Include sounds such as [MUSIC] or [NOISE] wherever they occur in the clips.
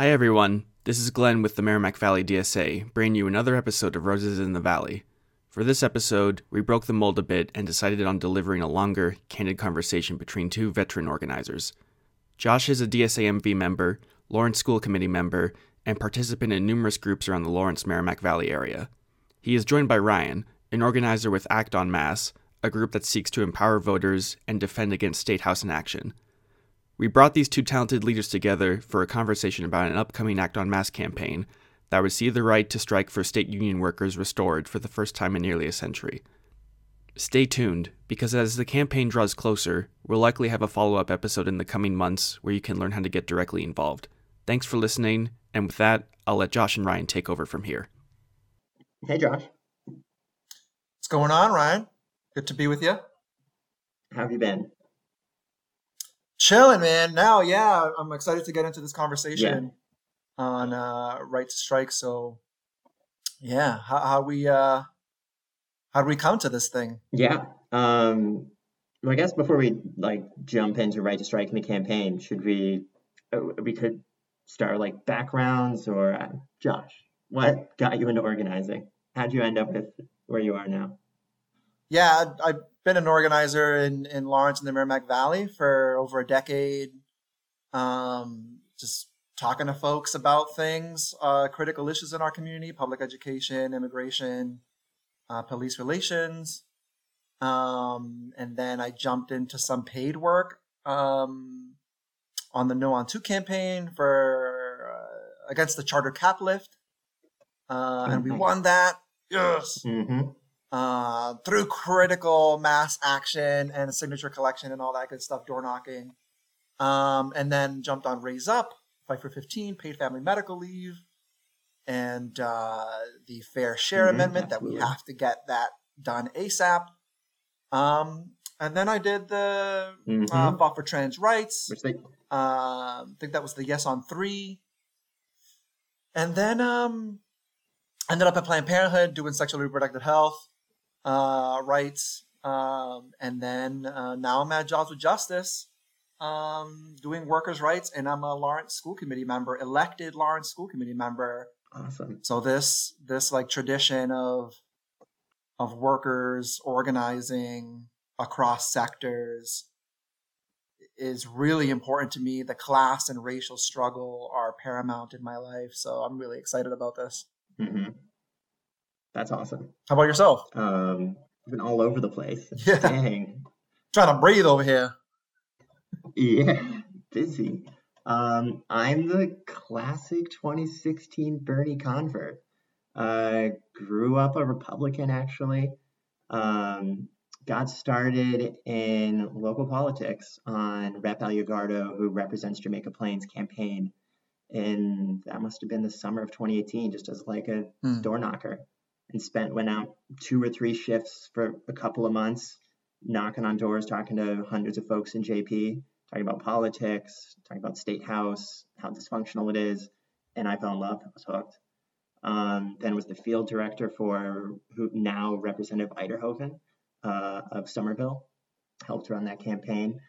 Hi, everyone. This is Glenn with the Merrimack Valley DSA, bringing you another episode of Roses in the Valley. For this episode, we broke the mold a bit and decided on delivering a longer, candid conversation between two veteran organizers. Josh is a DSA MV member, Lawrence School Committee member, and participant in numerous groups around the Lawrence Merrimack Valley area. He is joined by Ryan, an organizer with Act on Mass, a group that seeks to empower voters and defend against state house inaction. We brought these two talented leaders together for a conversation about an upcoming Act on Mass campaign that would see the right to strike for state union workers restored for the first time in nearly a century. Stay tuned, because as the campaign draws closer, we'll likely have a follow up episode in the coming months where you can learn how to get directly involved. Thanks for listening, and with that, I'll let Josh and Ryan take over from here. Hey, Josh. What's going on, Ryan? Good to be with you. How have you been? Chilling, man. Now, yeah, I'm excited to get into this conversation yeah. on uh, right to strike. So, yeah, how, how we uh, how do we come to this thing? Yeah. Um, well, I guess before we like jump into right to strike in the campaign, should we uh, we could start like backgrounds or uh, Josh, what got you into organizing? How'd you end up with where you are now? Yeah, I've been an organizer in, in Lawrence in the Merrimack Valley for over a decade. Um, just talking to folks about things, uh, critical issues in our community, public education, immigration, uh, police relations. Um, and then I jumped into some paid work um, on the No on Two campaign for uh, against the charter cap lift, uh, and we won that. Yes. Mm-hmm uh, through critical mass action and a signature collection and all that good stuff, door knocking. Um, and then jumped on Raise Up, Fight for 15, paid family medical leave, and uh, the Fair Share mm-hmm, Amendment that we have to get that done ASAP. Um, and then I did the uh, mm-hmm. uh, fought for trans rights. Which they, uh, I think that was the Yes on Three. And then um, ended up at Planned Parenthood doing sexual reproductive health uh, rights. Um, and then uh, now I'm at Jobs with Justice um, doing workers' rights, and I'm a Lawrence School Committee member, elected Lawrence School Committee member. Awesome. So this this like tradition of of workers organizing across sectors is really important to me. The class and racial struggle are paramount in my life, so I'm really excited about this. Mm-hmm. That's awesome. How about yourself? Um, I've been all over the place. Yeah. Dang. [LAUGHS] Trying to breathe over here. Yeah, [LAUGHS] busy. Um, I'm the classic 2016 Bernie convert. Uh, grew up a Republican, actually. Um, got started in local politics on Rep. Elugardo, who represents Jamaica Plains campaign. And that must have been the summer of 2018, just as like a mm. door knocker and spent went out two or three shifts for a couple of months, knocking on doors, talking to hundreds of folks in JP, talking about politics, talking about state house, how dysfunctional it is, and I fell in love. I was hooked. Um, then was the field director for who now Representative Uyterhoeven uh, of Somerville, helped run that campaign,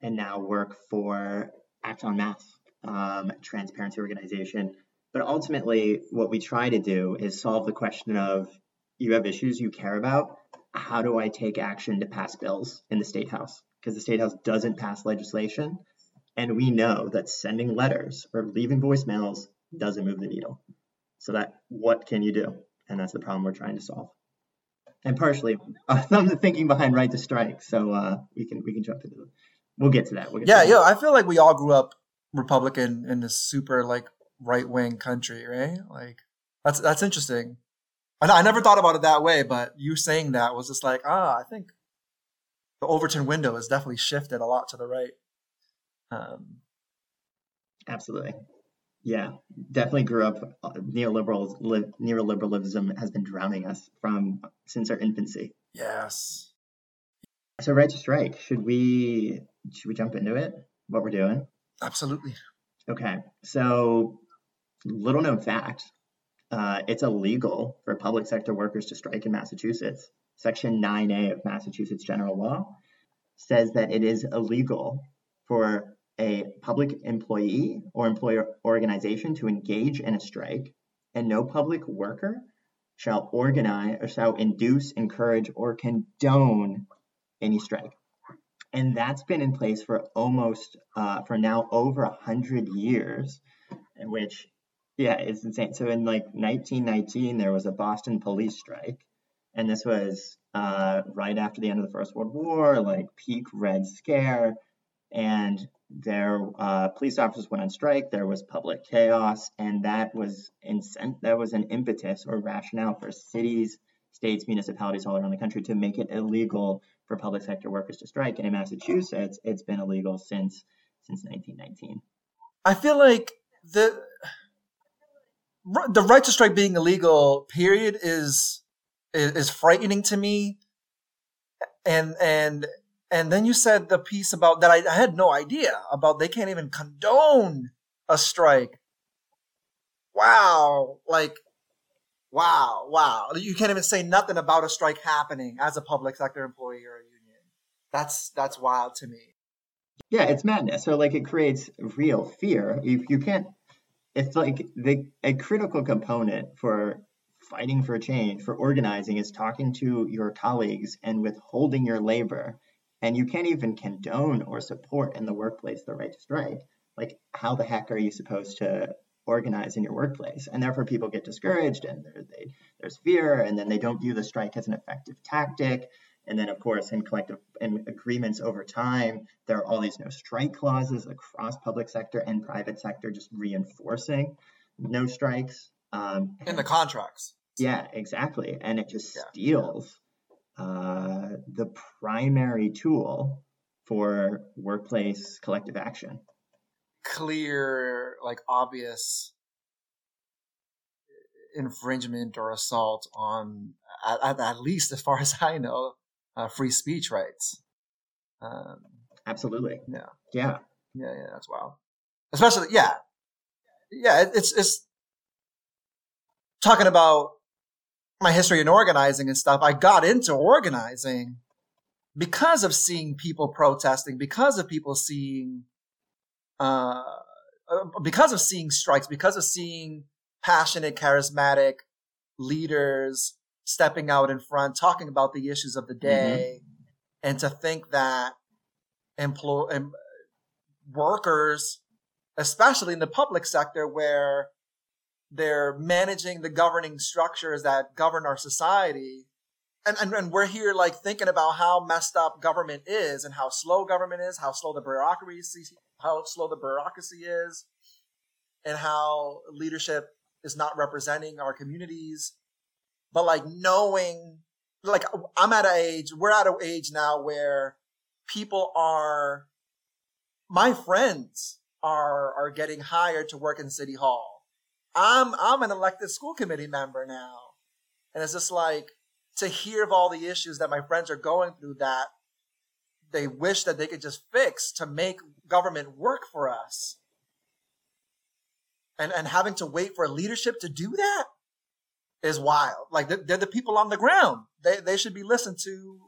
and now work for Act on Mass, um, transparency organization but ultimately, what we try to do is solve the question of you have issues you care about. How do I take action to pass bills in the state house? Because the state house doesn't pass legislation. And we know that sending letters or leaving voicemails doesn't move the needle. So that what can you do? And that's the problem we're trying to solve. And partially, uh, [LAUGHS] I'm the thinking behind right to strike. So uh, we can we can jump into it. We'll get to that. We'll get yeah, that. yeah. I feel like we all grew up Republican in this super like right wing country, right? Like that's that's interesting. I, I never thought about it that way, but you saying that was just like, ah, I think the Overton window has definitely shifted a lot to the right. Um, Absolutely. Yeah, definitely grew up uh, neoliberal li- neoliberalism has been drowning us from since our infancy. Yes. So right to strike, should we should we jump into it? What we're doing? Absolutely. Okay. So little known fact uh, it's illegal for public sector workers to strike in Massachusetts. Section 9A of Massachusetts general law says that it is illegal for a public employee or employer organization to engage in a strike, and no public worker shall organize or shall induce, encourage, or condone any strike. And that's been in place for almost, uh, for now over a hundred years, in which, yeah, it's insane. So in like 1919, there was a Boston police strike, and this was uh, right after the end of the First World War, like peak Red Scare, and their uh, police officers went on strike. There was public chaos, and that was incent- that was an impetus or rationale for cities, states, municipalities all around the country to make it illegal for public sector workers to strike. And in Massachusetts, it's been illegal since since 1919. I feel like the the right to strike being illegal, period, is is, is frightening to me. And and and then you said the piece about that I, I had no idea about they can't even condone a strike. Wow, like wow, wow. You can't even say nothing about a strike happening as a public sector employee or a union. That's that's wild to me. Yeah, it's madness. So like it creates real fear. You you can't it's like the a critical component for fighting for change, for organizing is talking to your colleagues and withholding your labor and you can't even condone or support in the workplace the right to strike, like how the heck are you supposed to organize in your workplace? And therefore, people get discouraged, and they, there's fear, and then they don't view the strike as an effective tactic. And then, of course, in collective in agreements over time, there are all these no strike clauses across public sector and private sector, just reinforcing no strikes. Um, in the contracts. Yeah, exactly. And it just yeah. steals uh, the primary tool for workplace collective action. Clear, like obvious infringement or assault on, at, at least as far as I know, uh, free speech rights. Um, Absolutely. Yeah. Yeah. Yeah. Yeah. That's wild. Especially, yeah. Yeah. It, it's, it's talking about my history in organizing and stuff, I got into organizing because of seeing people protesting, because of people seeing, uh, uh, because of seeing strikes, because of seeing passionate, charismatic leaders stepping out in front, talking about the issues of the mm-hmm. day, mm-hmm. and to think that employ um, workers, especially in the public sector, where they're managing the governing structures that govern our society. And, and, and we're here like thinking about how messed up government is and how slow government is, how slow the bureaucracy, how slow the bureaucracy is, and how leadership is not representing our communities. But like knowing, like I'm at an age, we're at an age now where people are, my friends are, are getting hired to work in city hall I'm I'm an elected school committee member now. And it's just like to hear of all the issues that my friends are going through that they wish that they could just fix to make government work for us. And and having to wait for leadership to do that is wild. Like they're, the people on the ground. They they should be listened to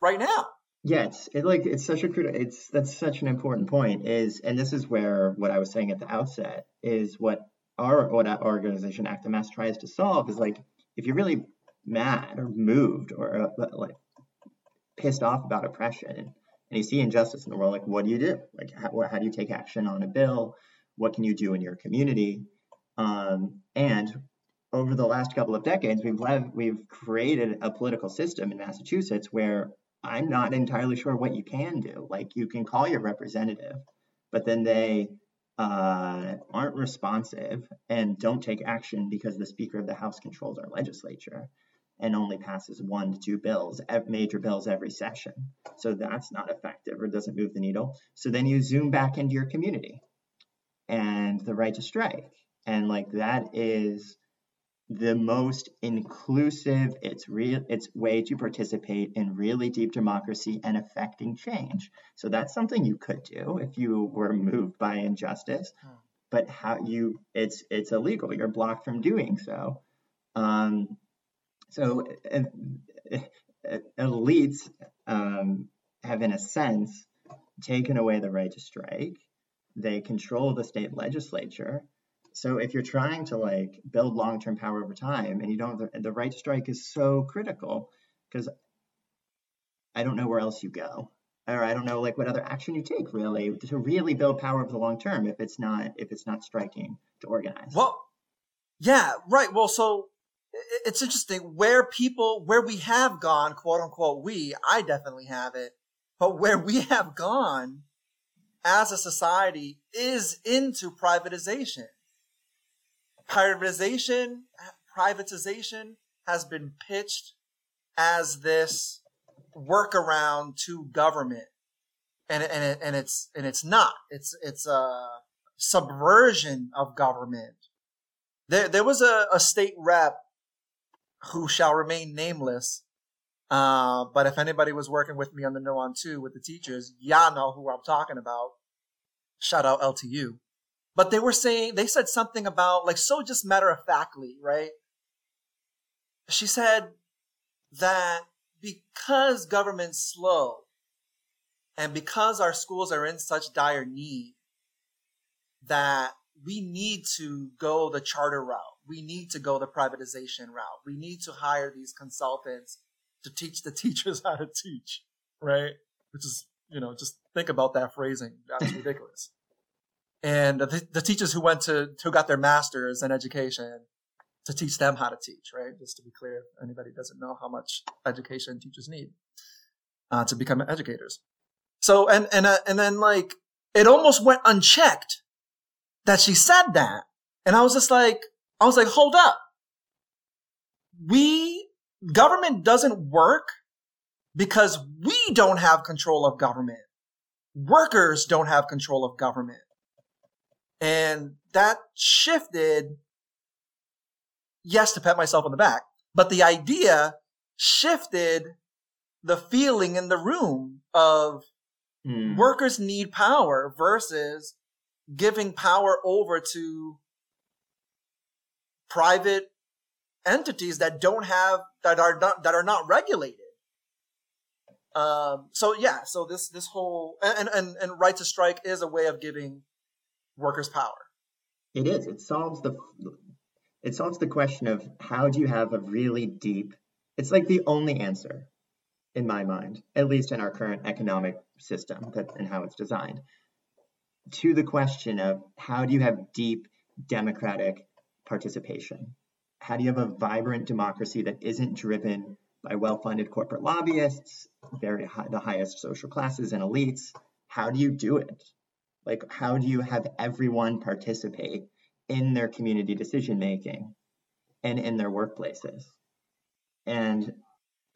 right now. Yes, it like it's such a it's that's such an important point is and this is where what I was saying at the outset is what our what our organization Act on Mass tries to solve is like if you're really mad or moved or uh, like pissed off about oppression and, and you see injustice in the world, like what do you do? Like how, how do you take action on a bill? What can you do in your community? Um, and over the last couple of decades, we've led, we've created a political system in Massachusetts where I'm not entirely sure what you can do. Like you can call your representative, but then they uh, aren't responsive and don't take action because the Speaker of the House controls our legislature and only passes one to two bills, major bills every session. So that's not effective or doesn't move the needle. So then you zoom back into your community and the right to strike. And like that is the most inclusive. It's real it's way to participate in really deep democracy and affecting change. So that's something you could do if you were moved by injustice. Hmm. but how you it's it's illegal. You're blocked from doing so. Um so uh, uh, elites um have in a sense taken away the right to strike. They control the state legislature. So if you're trying to like build long-term power over time and you don't the, the right strike is so critical because I don't know where else you go or I don't know like what other action you take really to really build power over the long term if it's not if it's not striking to organize. Well, yeah, right. Well, so it's interesting where people where we have gone, quote unquote, we I definitely have it, but where we have gone as a society is into privatization. Privatization, privatization has been pitched as this workaround to government, and and it, and it's and it's not. It's it's a subversion of government. There there was a, a state rep who shall remain nameless. Uh, but if anybody was working with me on the No on Two with the teachers, y'all know who I'm talking about. Shout out LTU. But they were saying they said something about like so just matter of factly, right? She said that because government's slow and because our schools are in such dire need that we need to go the charter route. We need to go the privatization route. We need to hire these consultants to teach the [LAUGHS] teachers how to teach, right? Which is, you know, just think about that phrasing. That's [LAUGHS] ridiculous. And the, the teachers who went to, who got their masters in education to teach them how to teach, right? Just to be clear, anybody doesn't know how much education teachers need uh, to become educators. So, and, and, uh, and then like, it almost went unchecked that she said that. And I was just like, I was like, hold up. We, government doesn't work because we don't have control of government. Workers don't have control of government. And that shifted yes, to pat myself on the back, but the idea shifted the feeling in the room of mm. workers need power versus giving power over to private entities that don't have that are not that are not regulated. Um, so yeah, so this this whole and, and and right to strike is a way of giving workers power. It is. It solves the it solves the question of how do you have a really deep, it's like the only answer in my mind, at least in our current economic system that, and how it's designed, to the question of how do you have deep democratic participation? How do you have a vibrant democracy that isn't driven by well-funded corporate lobbyists, very high, the highest social classes and elites? How do you do it? Like, how do you have everyone participate in their community decision making and in their workplaces. And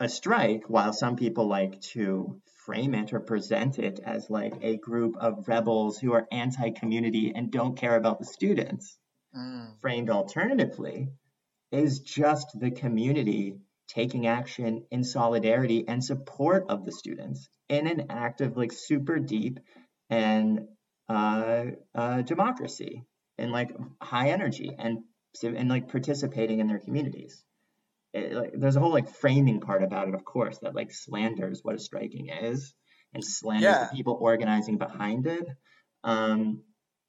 a strike, while some people like to frame it or present it as like a group of rebels who are anti community and don't care about the students, mm. framed alternatively, is just the community taking action in solidarity and support of the students in an act of like super deep and uh, uh, democracy and like high energy and and like participating in their communities. It, like, there's a whole like framing part about it, of course, that like slanders what a striking is and slanders yeah. the people organizing behind it. Um,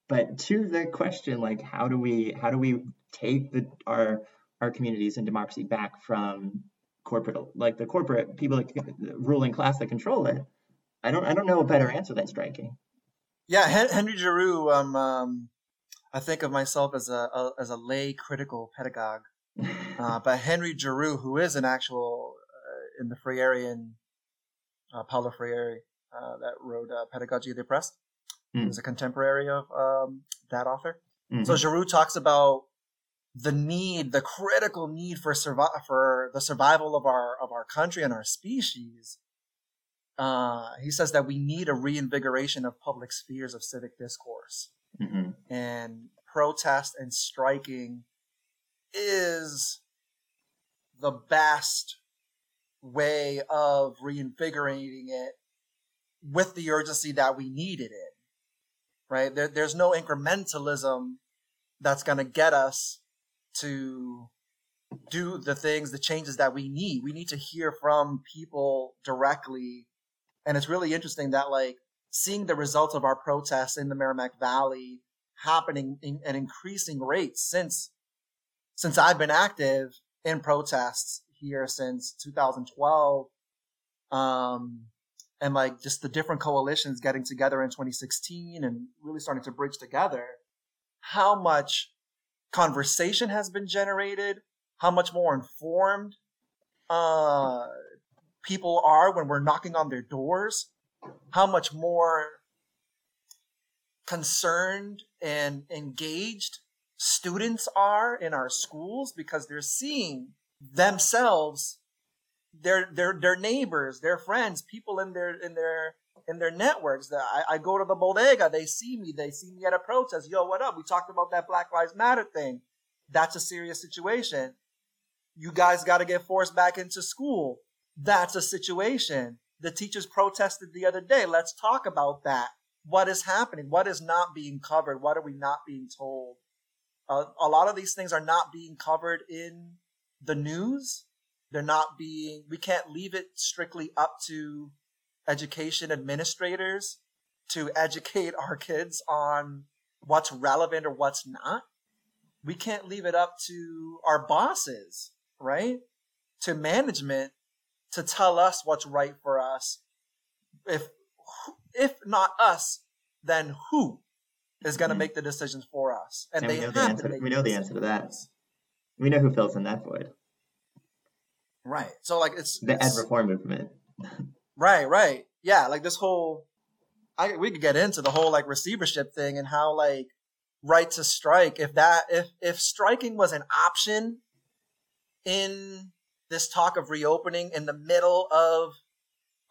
but to the question, like how do we how do we take the our our communities and democracy back from corporate like the corporate people like the ruling class that control it? I don't I don't know a better answer than striking. Yeah, Henry Giroux um, um I think of myself as a, a as a lay critical pedagogue. Uh, but Henry Giroux, who is an actual uh, in the Freirean, uh, Paulo Freire, uh, that wrote uh, Pedagogy of the Oppressed, mm. was a contemporary of um, that author. Mm-hmm. So Giroux talks about the need, the critical need for survive for the survival of our of our country and our species. Uh, he says that we need a reinvigoration of public spheres of civic discourse. Mm-hmm. And protest and striking is the best way of reinvigorating it with the urgency that we needed it. Right? There, there's no incrementalism that's going to get us to do the things, the changes that we need. We need to hear from people directly. And it's really interesting that, like, seeing the results of our protests in the Merrimack Valley happening in, at increasing rates since since I've been active in protests here since 2012 um and like just the different coalitions getting together in 2016 and really starting to bridge together how much conversation has been generated how much more informed uh people are when we're knocking on their doors how much more concerned and engaged students are in our schools because they're seeing themselves their their their neighbors their friends people in their in their in their networks. That I, I go to the bodega they see me they see me at a protest. Yo what up? We talked about that black lives matter thing. That's a serious situation. You guys got to get forced back into school that's a situation the teachers protested the other day. Let's talk about that. What is happening? What is not being covered? What are we not being told? Uh, a lot of these things are not being covered in the news. They're not being, we can't leave it strictly up to education administrators to educate our kids on what's relevant or what's not. We can't leave it up to our bosses, right? To management to tell us what's right for us. If if not us, then who is going to mm-hmm. make the decisions for us? And, and they we know the answer. We know the answer to that. We know who fills in that void. Right. So like it's the it's, ed reform movement. right. Right. Yeah. Like this whole. I we could get into the whole like receivership thing and how like right to strike if that if if striking was an option in this talk of reopening in the middle of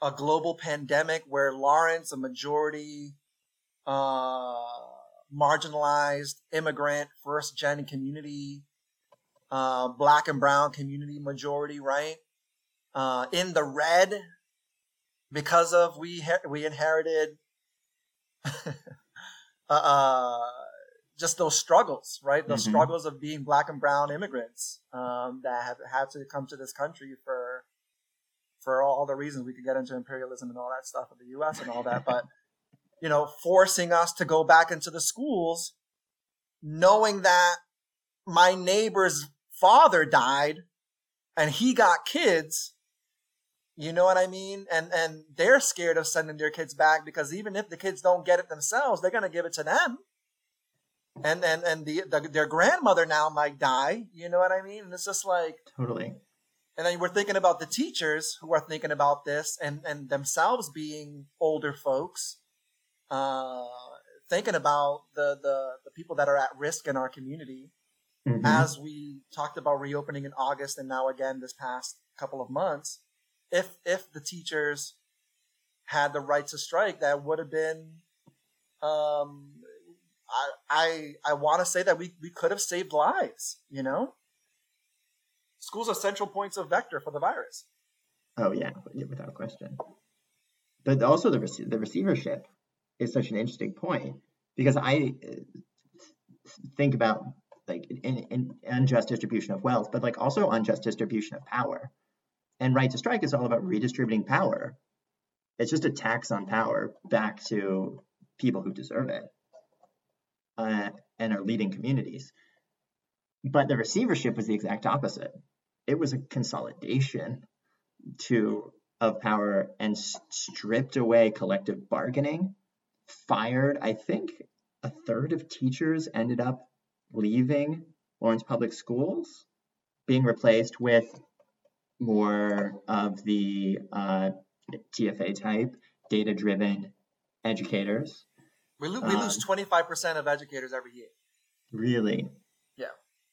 a global pandemic where Lawrence, a majority uh, marginalized immigrant first gen community, uh, black and brown community majority, right? Uh, in the red because of we we inherited [LAUGHS] uh, just those struggles, right? Those mm-hmm. struggles of being black and brown immigrants um, that have had to come to this country for for all the reasons we could get into imperialism and all that stuff of the U.S. and all that, but [LAUGHS] you know, forcing us to go back into the schools, knowing that my neighbor's father died and he got kids. You know what I mean? And and they're scared of sending their kids back because even if the kids don't get it themselves, they're gonna give it to them and and and the, the, their grandmother now might die. You know what I mean? And it's just like totally. And then we're thinking about the teachers who are thinking about this and and themselves being older folks, uh, thinking about the the the people that are at risk in our community. Mm-hmm. As we talked about reopening in August and now again this past couple of months, if if the teachers had the right to strike, that would have been um, I I, I want to say that we, we could have saved lives. You know, schools are central points of vector for the virus. Oh yeah, without question. But also the the receivership is such an interesting point because I uh, think about like in, in unjust distribution of wealth, but like also unjust distribution of power. And right to strike is all about redistributing power. It's just a tax on power back to people who deserve it uh, and our leading communities. But the receivership was the exact opposite. It was a consolidation to of power and stripped away collective bargaining. Fired, I think, a third of teachers ended up leaving Lawrence Public Schools, being replaced with more of the uh, TFA type, data driven educators we, lo- we um, lose 25% of educators every year. Really? Yeah.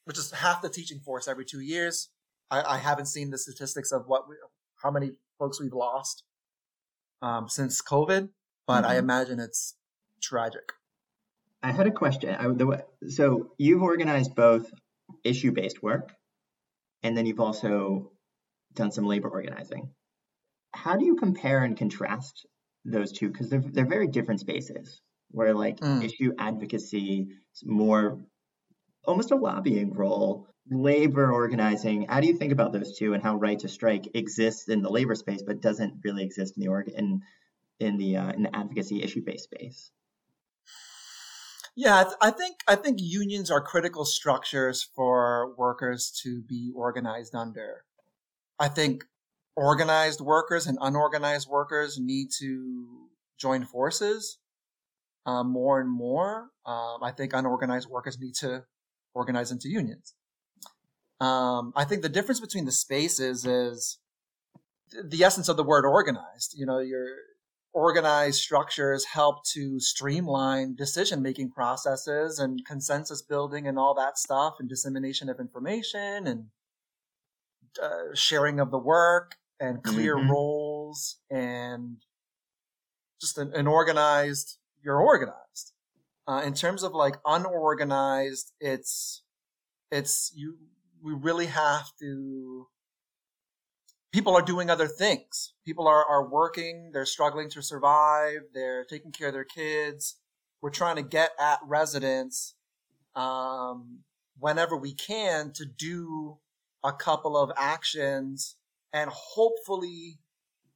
Which is half the teaching force every two years. I, I haven't seen the statistics of what we, how many folks we've lost um, since COVID, but mm-hmm. I imagine it's tragic. I had a question. I, the, so you've organized both issue based work and then you've also done some labor organizing. How do you compare and contrast those two? Because they're, they're very different spaces where like mm. issue advocacy is more almost a lobbying role labor organizing how do you think about those two and how right to strike exists in the labor space but doesn't really exist in the org in in the uh, in the advocacy issue based space? Yeah, I, th- I think I think unions are critical structures for workers to be organized under. I think organized workers and unorganized workers need to join forces uh, more and more. Um, I think unorganized workers need to organize into unions. Um, I think the difference between the spaces is the essence of the word organized. You know, your organized structures help to streamline decision making processes and consensus building and all that stuff and dissemination of information and uh, sharing of the work and clear mm-hmm. roles and just an, an, organized you're organized. Uh, in terms of like unorganized it's it's you we really have to people are doing other things. People are, are working they're struggling to survive they're taking care of their kids. We're trying to get at residents um, whenever we can to do a couple of actions and hopefully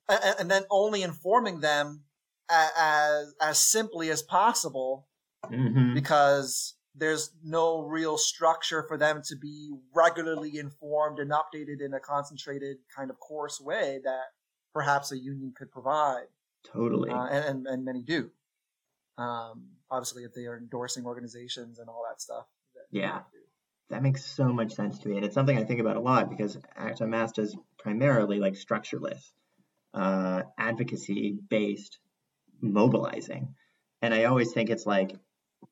and then only informing them as as simply as possible mm-hmm. because there's no real structure for them to be regularly informed and updated in a concentrated kind of course way that perhaps a union could provide. Totally. Uh, and, and, and, many do. Um, obviously, if they are endorsing organizations and all that stuff. That yeah. That makes so much sense to me. And it's something I think about a lot because Act on Mass is primarily like structureless, uh, advocacy based mobilizing. And I always think it's like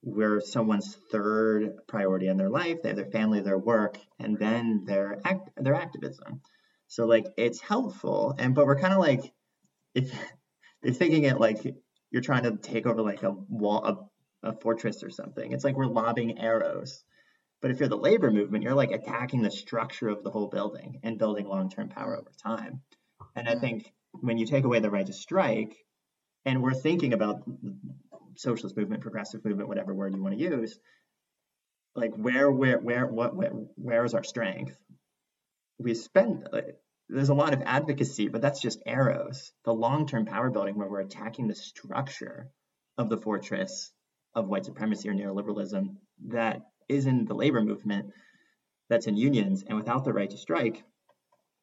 we're someone's third priority in their life. They have their family, their work, and then their act their activism. So like it's helpful, and but we're kind of like if [LAUGHS] they're thinking it like you're trying to take over like a wall a, a fortress or something. It's like we're lobbing arrows. But if you're the labor movement, you're like attacking the structure of the whole building and building long-term power over time. And I think when you take away the right to strike, and we're thinking about socialist movement, progressive movement, whatever word you want to use, like where, where, where, what, where, where is our strength? We spend, like, there's a lot of advocacy, but that's just arrows. The long-term power building where we're attacking the structure of the fortress of white supremacy or neoliberalism that is in the labor movement, that's in unions, and without the right to strike,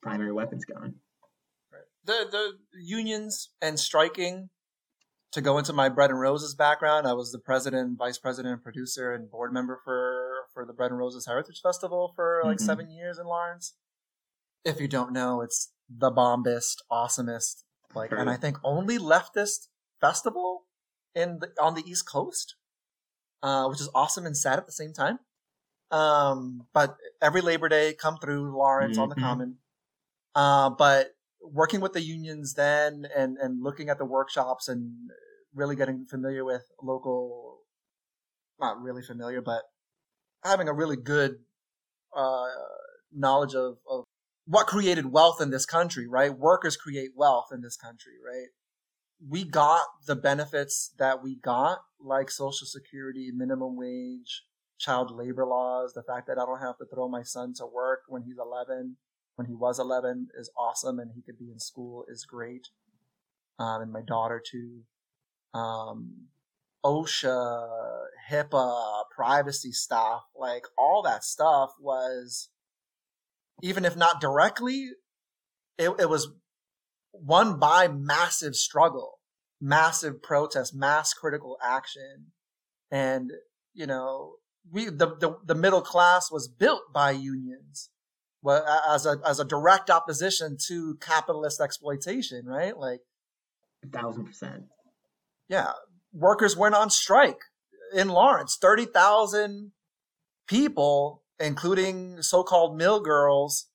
primary weapons gone. The the unions and striking to go into my Bread and Roses background, I was the president, vice president, producer, and board member for for the Bread and Roses Heritage Festival for like mm-hmm. seven years in Lawrence. If you don't know, it's the bombest, awesomest, like, and I think only leftist festival in the, on the East Coast, uh, which is awesome and sad at the same time. Um, but every Labor Day, come through Lawrence mm-hmm. on the mm-hmm. Common. Uh, but working with the unions then and, and looking at the workshops and really getting familiar with local, not really familiar, but having a really good uh, knowledge of, of what created wealth in this country, right? Workers create wealth in this country, right? We got the benefits that we got, like Social Security, minimum wage, child labor laws, the fact that I don't have to throw my son to work when he's 11, when he was 11 is awesome and he could be in school is great. Um, and my daughter too. Um, OSHA, HIPAA, privacy stuff, like all that stuff was, even if not directly, it, it was won by massive struggle, massive protest, mass critical action. And, you know, we, the, the, the middle class was built by unions as a as a direct opposition to capitalist exploitation, right? Like a thousand percent. Yeah, workers went on strike in Lawrence. Thirty thousand people, including so-called mill girls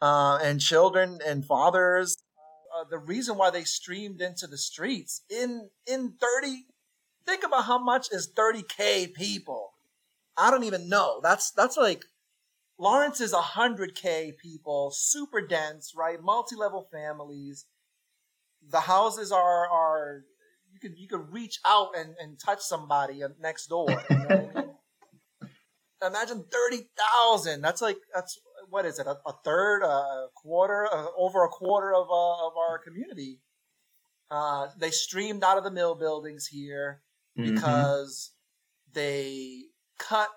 uh, and children and fathers. Uh, the reason why they streamed into the streets in in thirty. Think about how much is thirty k people. I don't even know. That's that's like Lawrence is 100K people, super dense, right? Multi level families. The houses are, are, you could, you could reach out and, and touch somebody next door. You know [LAUGHS] Imagine 30,000. That's like, that's, what is it? A, a third, a quarter, over a quarter of, uh, of our community. Uh, they streamed out of the mill buildings here Mhm. because they cut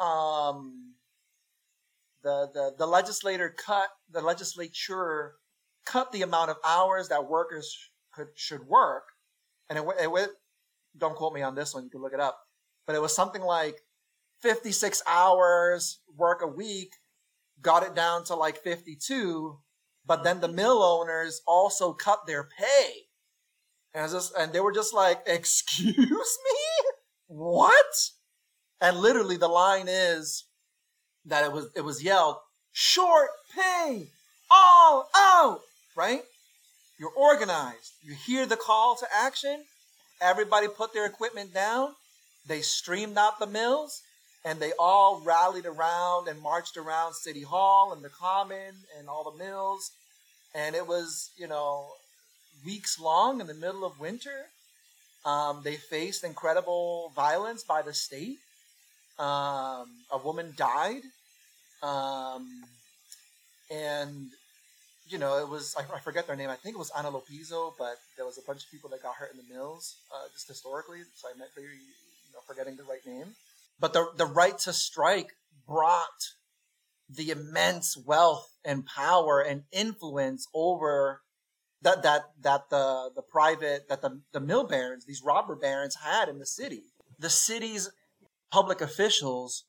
um, the, the the legislator cut the legislature cut the amount of hours that workers could should work, and it, it went. Don't quote me on this one. You can look it up, but it was something like 56 hours work a week. Got it down to like 52, but then the mill owners also cut their pay. And, just, and they were just like, [LAUGHS] excuse me? What? And literally the line is that it was, it was yelled, short pay, all out, right? You're organized. You hear the call to action. Everybody put their equipment down. They streamed out the mills and they all rallied around and marched around City Hall and the Common and all the mills. And it was, you know, weeks long in the middle of winter. Um, they faced incredible violence by the state. Um, a woman died. Um, and, you know, it was, I, I forget their name. I think it was Anna LoPizzo, but there was a bunch of people that got hurt in the mills, uh, just historically. So I be, you know, forgetting the right name. But the, the right to strike brought the immense wealth and power and influence over that that that the the private that the the mill barons these robber barons had in the city the city's public officials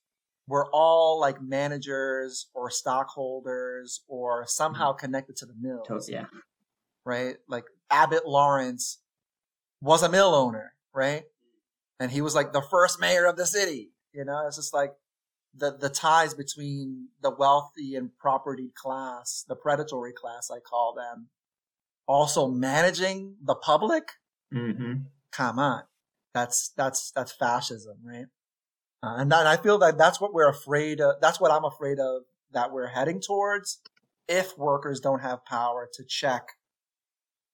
were all like managers or stockholders or somehow connected to the mills To- yeah. right? Like abbott lawrence was a mill owner right? And he was like the first mayor of the city you know? It's just like the the ties between the wealthy and property class the predatory class i call them also managing the public? Hmm come on. That's that's that's fascism right uh, and, that, and i feel that that's what we're afraid of that's what i'm afraid of that we're heading towards if workers don't have power to check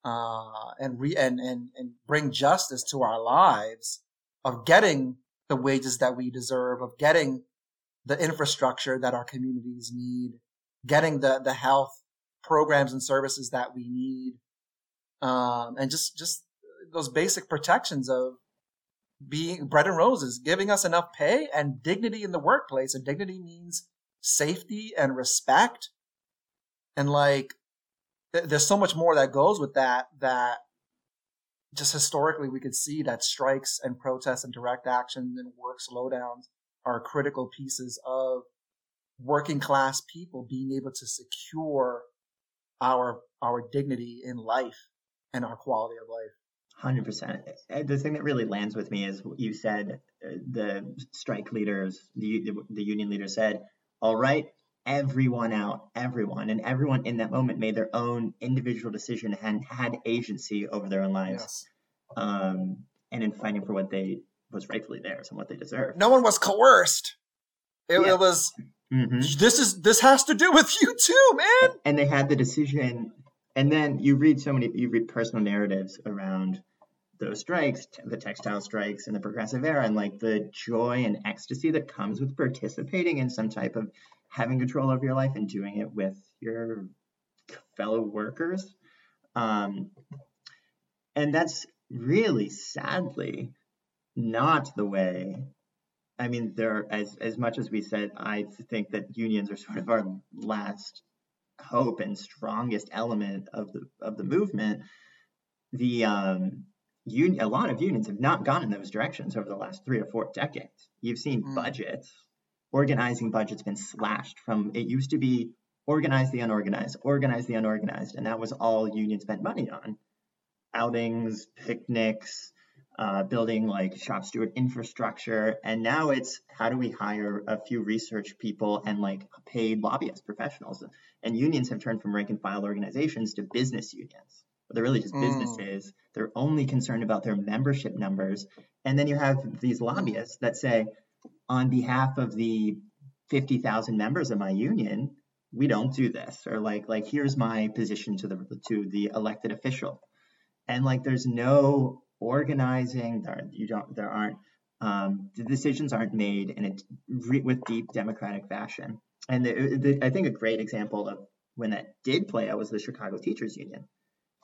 uh, and re and, and and bring justice to our lives of getting the wages that we deserve of getting the infrastructure that our communities need getting the the health programs and services that we need um, and just just those basic protections of being bread and roses, giving us enough pay and dignity in the workplace. And dignity means safety and respect. And like, th- there's so much more that goes with that, that just historically we could see that strikes and protests and direct action and work slowdowns are critical pieces of working class people being able to secure our, our dignity in life and our quality of life. Hundred percent. The thing that really lands with me is what you said. uh, The strike leaders, the the union leader said, "All right, everyone out, everyone," and everyone in that moment made their own individual decision and had agency over their own lives, Yes. um, and in fighting for what they was rightfully theirs and what they deserved. no one was coerced. It, Yeah. it was hmm this is this has to do with you too, man. and they had the decision and then you read so many you read personal narratives around those strikes the textile strikes and the progressive era and like the joy and ecstasy that comes with participating in some type of having control over your life and doing it with your fellow workers. Um, and that's really sadly not the way I mean, there as as much as we said, I think that unions are sort of our last hope and strongest element of the of the movement. The um, union, a lot of unions have not gone in those directions over the last three or four decades. You've seen Mm. budgets, organizing budgets been slashed from it used to be organize the unorganized, organize the unorganized, and that was all unions spent money on. Outings, picnics, uh, building like shop steward infrastructure, and now it's how do we hire a few research people and like paid lobbyist professionals? And unions have turned from rank and file organizations to business unions. But they're really just Mm. businesses. They're only concerned about their membership numbers. And then you have these lobbyists that say, on behalf of the 50,000 members of my union, we don't do this. Or like, like here's my position to the to the elected official. And like, there's no organizing. There, you don't. There aren't. Um, the decisions aren't made in a re, with deep democratic fashion. And the, the, I think a great example of when that did play out was the Chicago Teachers Union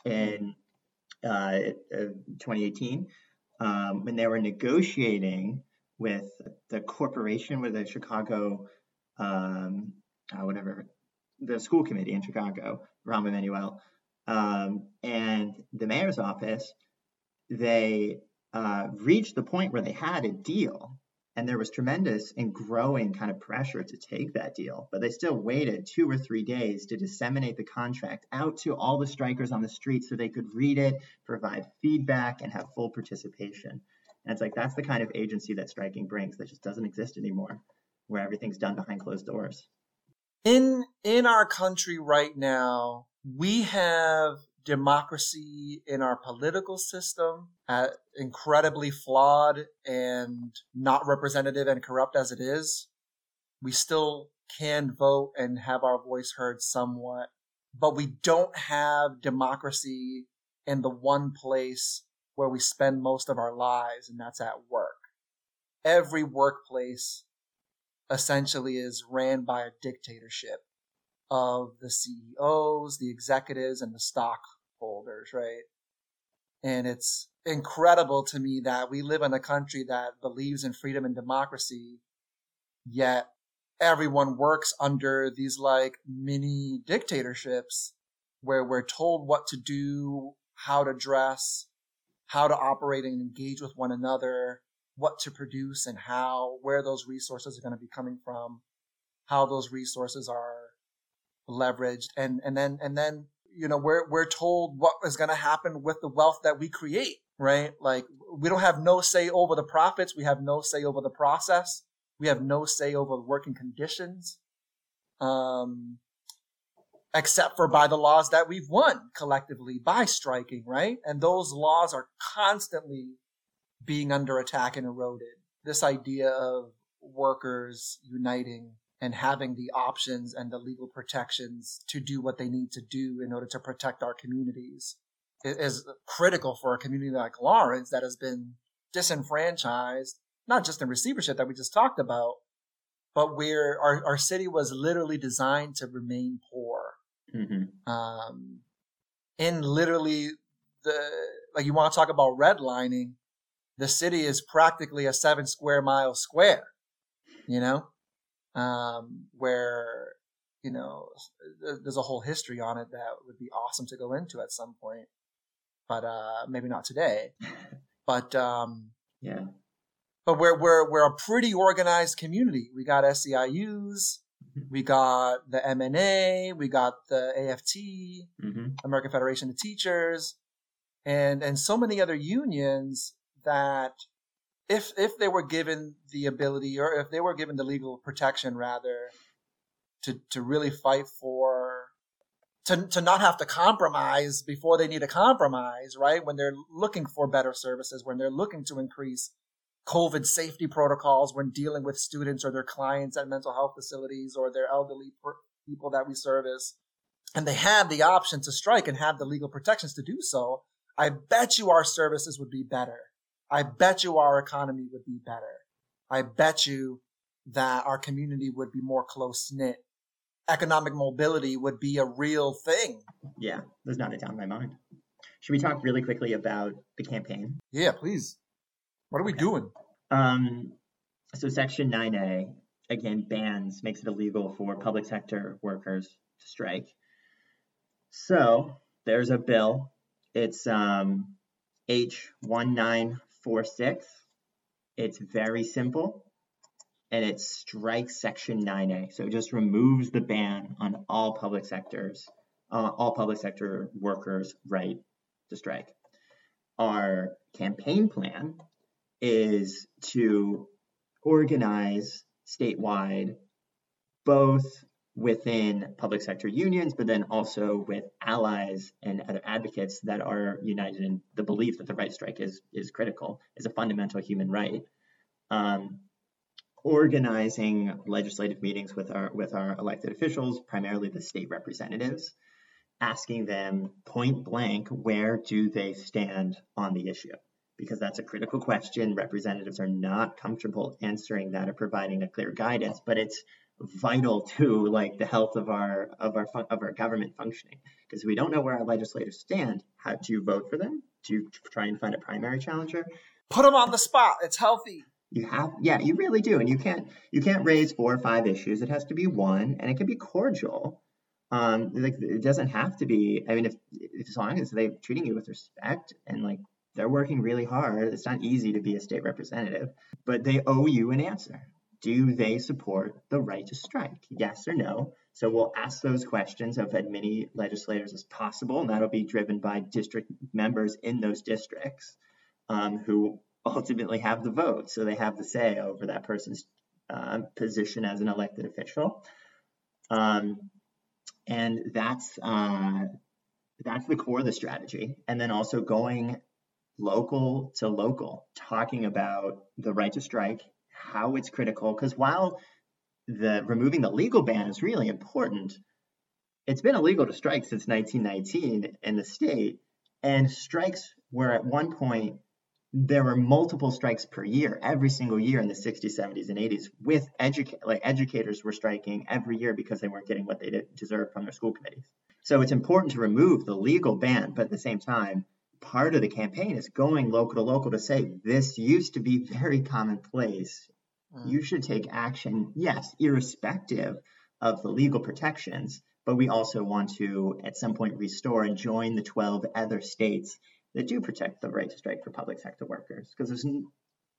in uh, 2018 um, when they were negotiating with the corporation with the Chicago, um, uh, whatever, the school committee in Chicago, Rahm Emanuel, um, and the mayor's office, they uh, reached the point where they had a deal and there was tremendous and growing kind of pressure to take that deal. But they still waited two or three days to disseminate the contract out to all the strikers on the street so they could read it, provide feedback, and have full participation. And it's like that's the kind of agency that striking brings that just doesn't exist anymore, where everything's done behind closed doors. In in our country right now, we have democracy in our political system, uh, incredibly flawed and not representative and corrupt as it is, we still can vote and have our voice heard somewhat. But we don't have democracy in the one place where we spend most of our lives, and that's at work. Every workplace essentially is ran by a dictatorship of the CEOs, the executives, and the stockholders, right? And it's incredible to me that we live in a country that believes in freedom and democracy, yet everyone works under these like mini dictatorships where we're told what to do, how to dress, how to operate and engage with one another, what to produce and how, where those resources are going to be coming from, how those resources are leveraged and and then and then you know, we're, we're told what is going to happen with the wealth that we create, right? Like we don't have no say over the profits. We have no say over the process. We have no say over the working conditions. Um, except for by the laws that we've won collectively by striking, right? And those laws are constantly being under attack and eroded. This idea of workers uniting and having the options and the legal protections to do what they need to do in order to protect our communities is critical for a community like Lawrence that has been disenfranchised, not just in receivership that we just talked about, but where our, our city was literally designed to remain poor. Mm-hmm. Um, in literally the, like you want to talk about redlining, the city is practically a seven square mile square, you know? Um, where you know there's a whole history on it that would be awesome to go into at some point, but uh, maybe not today. [LAUGHS] But um, yeah, but we're we're we're a pretty organized community. We got SEIUs, mm-hmm. we got the MNA, we got the AFT, mm-hmm. American Federation of Teachers, and and so many other unions that if if they were given the ability or if they were given the legal protection rather to to really fight for to to not have to compromise before they need a compromise, right? When they're looking for better services, when they're looking to increase COVID safety protocols when dealing with students or their clients at mental health facilities or their elderly people that we service, and they have the option to strike and have the legal protections to do so, I bet you our services would be better I bet you our economy would be better. I bet you that our community would be more close knit. Economic mobility would be a real thing. Yeah, there's not a doubt in my mind. Should we talk really quickly about the campaign? Yeah, please. What are we doing? Um, so Section 9A again bans makes it illegal for public sector workers to strike. So there's a bill. It's um, H19 four six. It's very simple and it strikes section 9A. So it just removes the ban on all public sectors, uh, all public sector workers' right to strike. Our campaign plan is to organize statewide both within public sector unions, but then also with allies and other advocates that are united in the belief that the right strike is is critical, is a fundamental human right. Um, organizing legislative meetings with our with our elected officials, primarily the state representatives, asking them point blank where do they stand on the issue because that's a critical question. Representatives are not comfortable answering that or providing a clear guidance, but it's vital to like the health of our of our of our government functioning because we don't know where our legislators stand how do you vote for them do you try and find a primary challenger? Put them on the spot. It's healthy. You have, yeah, you really do, and you can't you can't raise four or five issues. It has to be one, and it can be cordial. Um, like it doesn't have to be. I mean, if, if as long as they're treating you with respect and like they're working really hard, it's not easy to be a state representative, but they owe you an answer. Do they support the right to strike? Yes or no? So we'll ask those questions of as many legislators as possible, and that'll be driven by district members in those districts um, who ultimately have the vote. So they have the say over that person's uh, position as an elected official. Um, and that's uh, that's the core of the strategy. And then also going local to local, talking about the right to strike, how it's critical. Because while the removing the legal ban is really important. It's been illegal to strike since 1919 in the state, and strikes were at one point there were multiple strikes per year, every single year in the 60s, 70s, and 80s. With educa- like educators were striking every year because they weren't getting what they deserved from their school committees. So it's important to remove the legal ban, but at the same time, part of the campaign is going local to local to say this used to be very commonplace Mm. You should take action, yes, irrespective of the legal protections, but we also want to, at some point, restore and join the 12 other states that do protect the right to strike for public sector workers. Because there's n-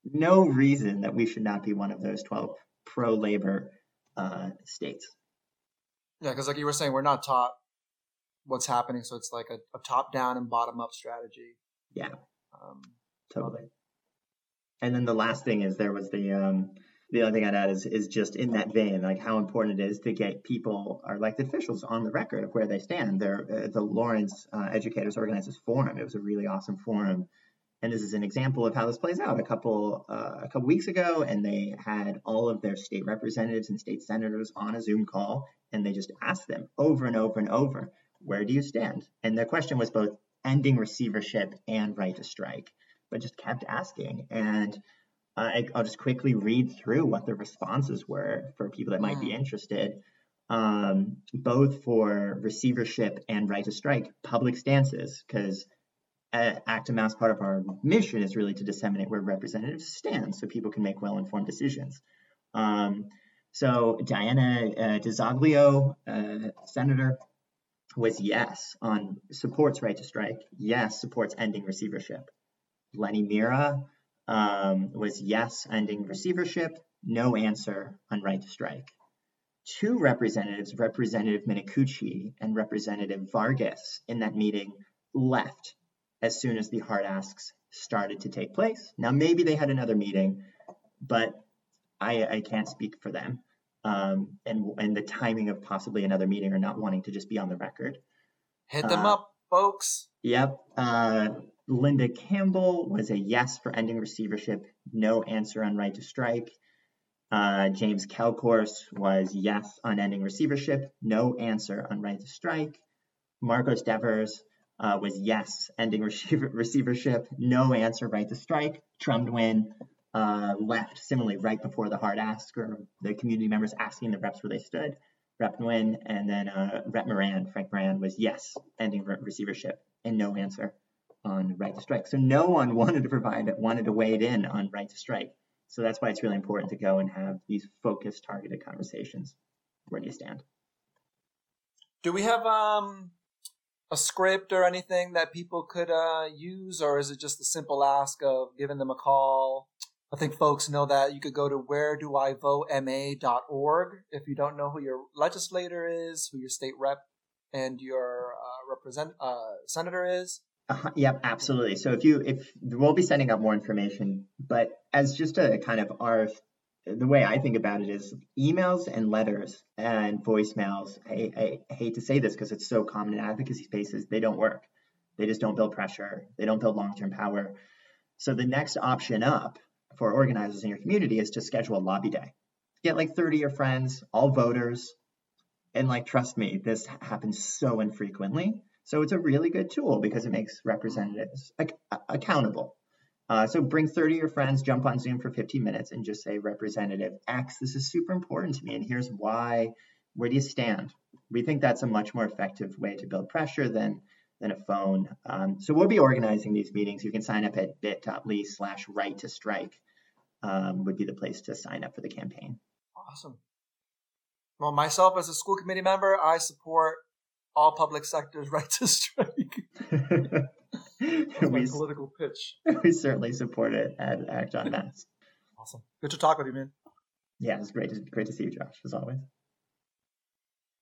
no reason that we should not be one of those 12 pro labor uh, states. Yeah, because like you were saying, we're not taught what's happening, so it's like a, a top down and bottom up strategy. Yeah, um, totally. And then the last thing is there was the um, the other thing I'd add is is just in that vein, like how important it is to get people, our elected officials, on the record of where they stand. There, uh, the Lawrence uh, Educators organized this forum. It was a really awesome forum, and this is an example of how this plays out. A couple uh, a couple weeks ago, and they had all of their state representatives and state senators on a Zoom call, and they just asked them over and over and over, "Where do you stand?" And the question was both ending receivership and right to strike but just kept asking. And uh, I, will just quickly read through what the responses were for people that might be interested, um, both for receivership and right to strike, public stances, because Act on Mass part of our mission is really to disseminate where representatives stand so people can make well informed decisions. Um, so Diana uh, DiZoglio, uh, senator, was yes on supports right to strike, yes supports ending receivership. Lenny Mirra um, was yes ending receivership, no answer on right to strike. Two representatives, Representative Minicucci and Representative Vargas, in that meeting left as soon as the hard asks started to take place. Now, maybe they had another meeting, but I, I can't speak for them. Um, and and the timing of possibly another meeting or not wanting to just be on the record. Hit them uh, up, folks. Yep. Uh, Linda Campbell was a yes for ending receivership, no answer on right to strike. Uh, James Kelcourse was yes on ending receivership, no answer on right to strike. Marcos Devers uh, was yes, ending [LAUGHS] receiver- receivership, no answer, right to strike. Tram Nguyen uh, left similarly right before the hard ask or the community members asking the reps where they stood. Rep Nguyen and then uh, Rep Moran, Frank Moran was yes, ending re- receivership and no answer on right to strike. So no one [LAUGHS] wanted to provide wanted to it in on right to strike. So that's why it's really important to go and have these focused, targeted conversations. Where do you stand? Do we have um, a script or anything that people could uh, use, or is it just the simple ask of giving them a call? I think folks know that you could go to where do I vote ma.org if you don't know who your legislator is, who your state rep and your uh, represent uh, senator is. Uh, yep, absolutely. So if you if we'll be sending out more information, but as just a kind of our the way I think about it is emails and letters and voicemails. I, I hate to say this because it's so common in advocacy spaces. They don't work. They just don't build pressure. They don't build long term power. So the next option up for organizers in your community is to schedule a lobby day. Get like 30 of your friends, all voters, and like trust me, this happens so infrequently so it's a really good tool because it makes representatives ac- accountable. Uh, so bring 30 of your friends, jump on Zoom for 15 minutes, and just say, Representative X, this is super important to me, and here's why. Where do you stand? We think that's a much more effective way to build pressure than than a phone. Um, so we'll be organizing these meetings. You can sign up at bit.ly slash right to strike um, would be the place to sign up for the campaign. Awesome. Well, myself as a school committee member, I support all public sectors' [LAUGHS] right to strike. [LAUGHS] We, political pitch. [LAUGHS] we certainly support it at Act on Mass. Awesome. Good to talk with you, man. Yeah, it's great to, great to see you, Josh, as always.